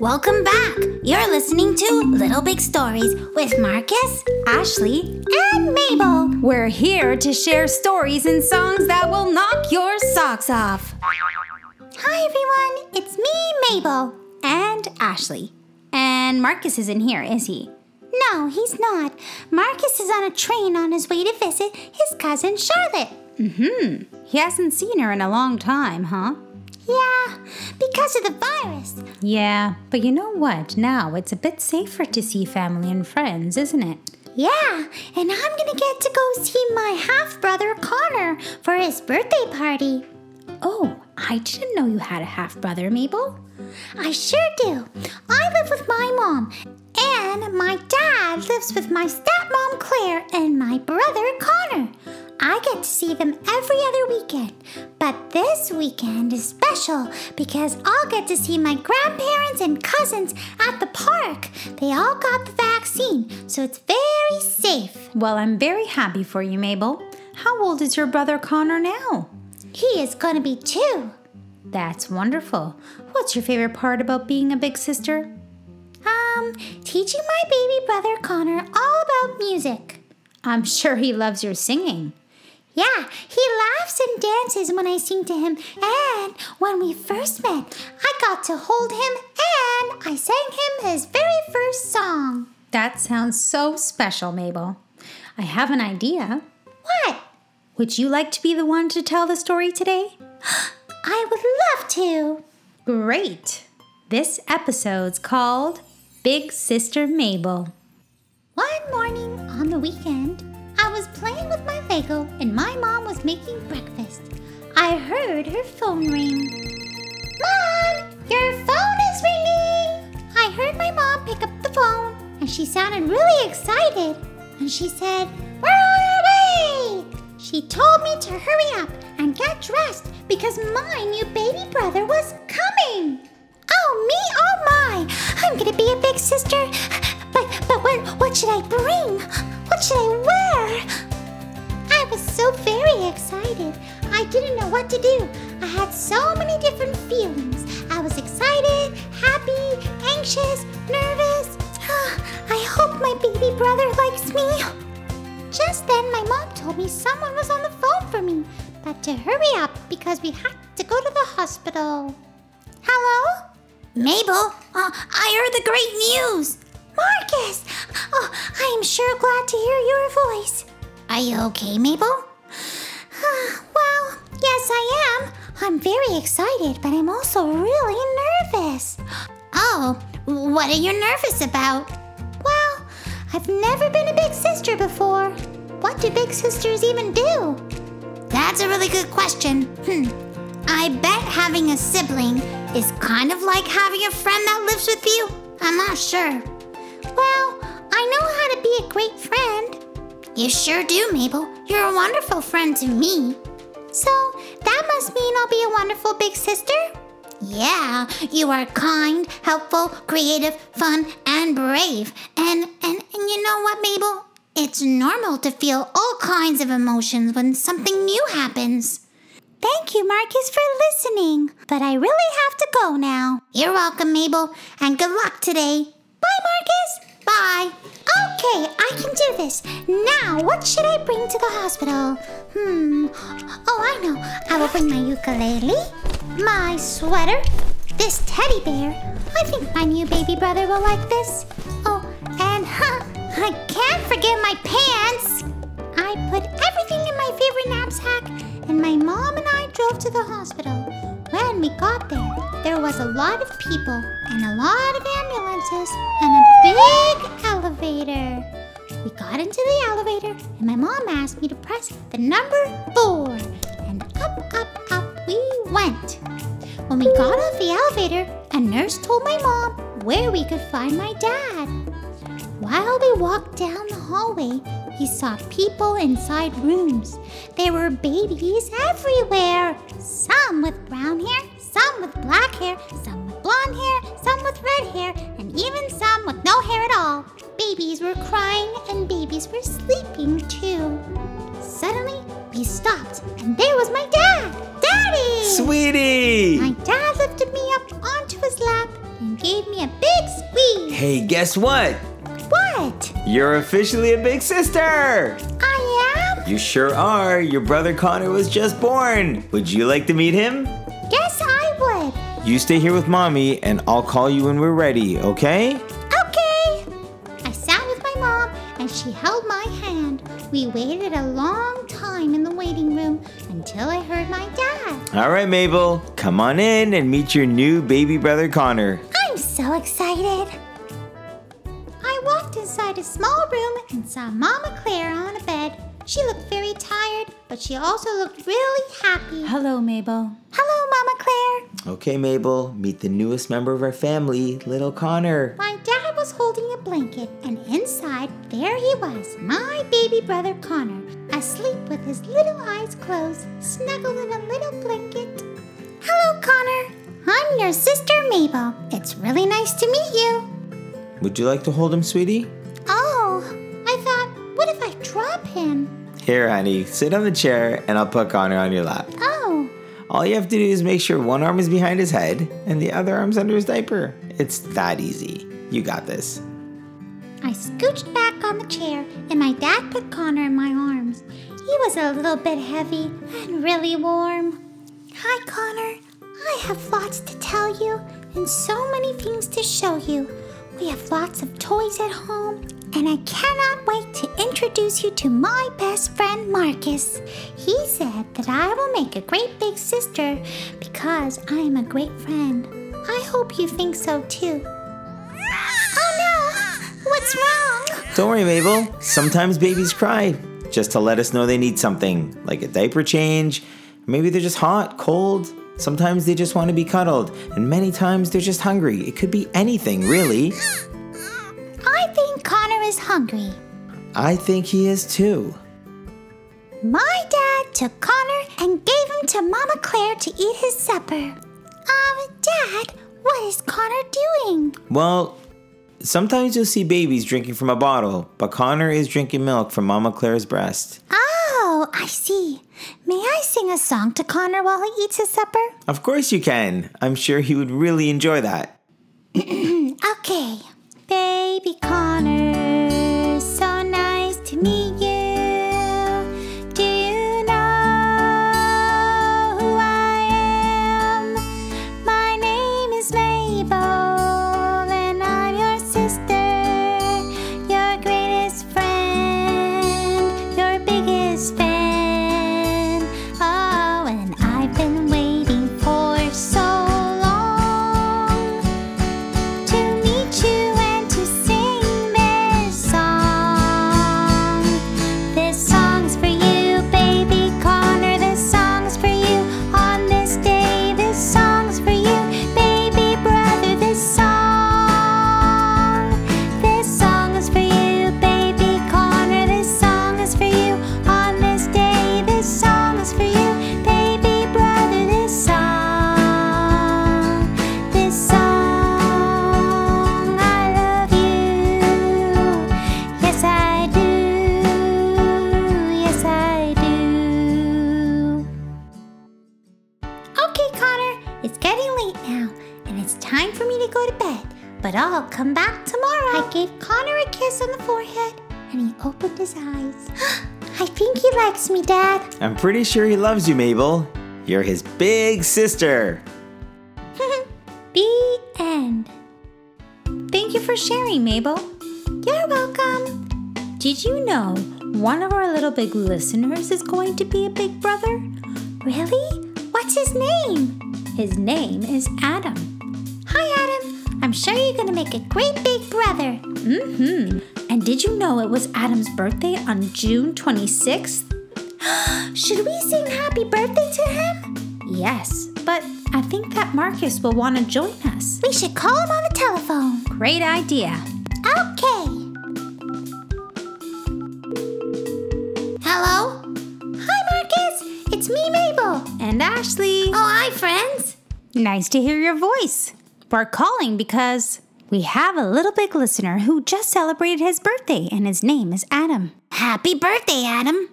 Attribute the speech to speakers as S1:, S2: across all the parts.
S1: Welcome back. You're listening to Little Big Stories with Marcus, Ashley, and Mabel.
S2: We're here to share stories and songs that will knock your socks off.
S1: Hi, everyone. It's me, Mabel.
S2: And Ashley. And Marcus isn't here, is he?
S1: No, he's not. Marcus is on a train on his way to visit his cousin Charlotte.
S2: Mm hmm. He hasn't seen her in a long time, huh?
S1: Yeah, because of the virus.
S2: Yeah, but you know what? Now it's a bit safer to see family and friends, isn't it?
S1: Yeah, and I'm gonna get to go see my half brother Connor for his birthday party.
S2: Oh, I didn't know you had a half brother, Mabel.
S1: I sure do. I live with my mom, and my dad lives with my stepmom Claire and my brother Connor. I get to see them every other weekend, but this weekend is special because I'll get to see my grandparents and cousins at the park. They all got the vaccine, so it's very safe.
S2: Well, I'm very happy for you, Mabel. How old is your brother Connor now?
S1: He is going to be two.
S2: That's wonderful. What's your favorite part about being a big sister?
S1: Um, teaching my baby brother Connor all about music.
S2: I'm sure he loves your singing.
S1: Yeah, he laughs and dances when I sing to him. And when we first met, I got to hold him and I sang him his very first song.
S2: That sounds so special, Mabel. I have an idea.
S1: What?
S2: Would you like to be the one to tell the story today?
S1: I would love to.
S2: Great. This episode's called Big Sister Mabel.
S1: One morning on the weekend, I was playing with my And my mom was making breakfast. I heard her phone ring. Mom, your phone is ringing! I heard my mom pick up the phone and she sounded really excited. And she said, We're on our way! She told me to hurry up and get dressed because my new baby brother was coming. Oh me, oh my! I'm gonna be a big sister. But but what what should I bring? What should I wear? I was so very excited. I didn't know what to do. I had so many different feelings. I was excited, happy, anxious, nervous. I hope my baby brother likes me. Just then, my mom told me someone was on the phone for me, but to hurry up because we had to go to the hospital. Hello? Mabel, uh, I heard the great news. Marcus! Oh, I am sure glad to hear your voice. Are you okay, Mabel? well, yes, I am. I'm very excited, but I'm also really nervous. Oh, what are you nervous about? Well, I've never been a big sister before. What do big sisters even do? That's a really good question. Hmm. I bet having a sibling is kind of like having a friend that lives with you. I'm not sure. Well, I know how to be a great friend. You sure do, Mabel. You're a wonderful friend to me. So, that must mean I'll be a wonderful big sister? Yeah, you are kind, helpful, creative, fun, and brave. And and and you know what, Mabel? It's normal to feel all kinds of emotions when something new happens. Thank you, Marcus, for listening. But I really have to go now. You're welcome, Mabel, and good luck today. Bye, Marcus. Okay, I can do this. Now, what should I bring to the hospital? Hmm. Oh, I know. I will bring my ukulele, my sweater, this teddy bear. I think my new baby brother will like this. Oh, and huh, I can't forget my pants. I put everything in my favorite knapsack, and my mom and I drove to the hospital. When we got there, there was a lot of people and a lot of ambulances and a big elevator. We got into the elevator, and my mom asked me to press the number four, and up, up, up we went. When we got off the elevator, a nurse told my mom where we could find my dad. While we walked down the hallway, he saw people inside rooms. There were babies everywhere. Some with brown hair, some with black hair, some with blonde hair, some with red hair, and even some with no hair at all. Babies were crying and babies were sleeping too. Suddenly, we stopped, and there was my dad! Daddy!
S3: Sweetie!
S1: My dad lifted me up onto his lap and gave me a big squeeze.
S3: Hey, guess what?
S1: What?
S3: You're officially a big sister!
S1: I am?
S3: You sure are. Your brother Connor was just born. Would you like to meet him?
S1: Yes, I would.
S3: You stay here with mommy, and I'll call you when we're ready, okay?
S1: Okay. I sat with my mom and she held my hand. We waited a long time in the waiting room until I heard my dad.
S3: All right, Mabel, come on in and meet your new baby brother Connor.
S1: I'm so excited. I walked inside a small room and saw Mama Claire on a bed. She looked very tired, but she also looked really happy.
S2: Hello, Mabel.
S1: Hello, Mama Claire.
S3: Okay, Mabel, meet the newest member of our family, little Connor.
S1: My dad was holding a blanket, and inside, there he was, my baby brother Connor, asleep with his little eyes closed, snuggled in a little blanket. Hello, Connor. I'm your sister Mabel. It's really nice to meet you.
S3: Would you like to hold him, sweetie?
S1: Oh, I thought, what if I drop him?
S3: Here, honey, sit on the chair and I'll put Connor on your lap. All you have to do is make sure one arm is behind his head and the other arm's under his diaper. It's that easy. You got this.
S1: I scooched back on the chair, and my dad put Connor in my arms. He was a little bit heavy and really warm. Hi, Connor. I have lots to tell you and so many things to show you. We have lots of toys at home, and I cannot introduce you to my best friend, Marcus. He said that I will make a great big sister because I am a great friend. I hope you think so too. Oh no! What's wrong?
S3: Don't worry, Mabel. Sometimes babies cry just to let us know they need something, like a diaper change. Maybe they're just hot, cold. Sometimes they just want to be cuddled, and many times they're just hungry. It could be anything, really.
S1: I think Connor is hungry.
S3: I think he is too.
S1: My dad took Connor and gave him to Mama Claire to eat his supper. Um, Dad, what is Connor doing?
S3: Well, sometimes you'll see babies drinking from a bottle, but Connor is drinking milk from Mama Claire's breast.
S1: Oh, I see. May I sing a song to Connor while he eats his supper?
S3: Of course you can. I'm sure he would really enjoy that.
S1: Okay. Baby Connor, it's getting late now, and it's time for me to go to bed. But I'll come back tomorrow. I gave Connor a kiss on the forehead, and he opened his eyes. I think he likes me, Dad.
S3: I'm pretty sure he loves you, Mabel. You're his big sister.
S1: The end.
S2: Thank you for sharing, Mabel.
S1: You're welcome.
S2: Did you know one of our little big listeners is going to be a big brother?
S1: Really? What's his name?
S2: His name is Adam.
S1: Hi, Adam. I'm sure you're gonna make a great big brother.
S2: Mm-hmm. And did you know it was Adam's birthday on June 26th?
S1: Should we sing happy birthday to him?
S2: Yes, but I think that Marcus will want to join us.
S1: We should call him on the telephone.
S2: Great idea.
S1: Okay. Hello? Hi, Marcus. It's me, Mabel.
S2: And Ashley.
S1: Oh, hi, friends.
S2: Nice to hear your voice. We're calling because we have a little big listener who just celebrated his birthday, and his name is Adam.
S1: Happy birthday, Adam.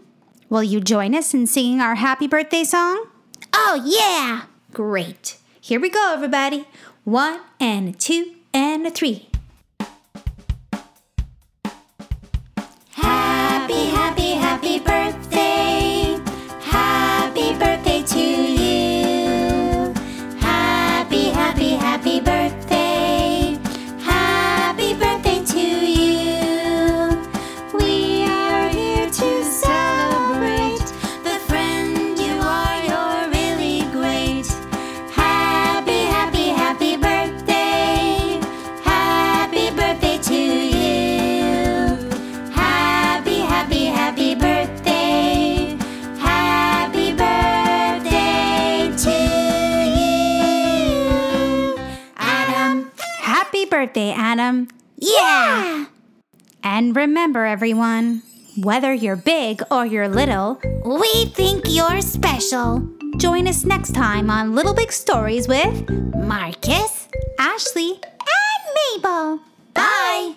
S2: Will you join us in singing our happy birthday song?
S1: Oh, yeah.
S2: Great. Here we go, everybody. One and a two and a three.
S1: birthday, Adam. Yeah!
S2: And remember, everyone, whether you're big or you're little,
S1: we think you're special.
S2: Join us next time on Little Big Stories with
S1: Marcus,
S2: Ashley, and Mabel. Bye.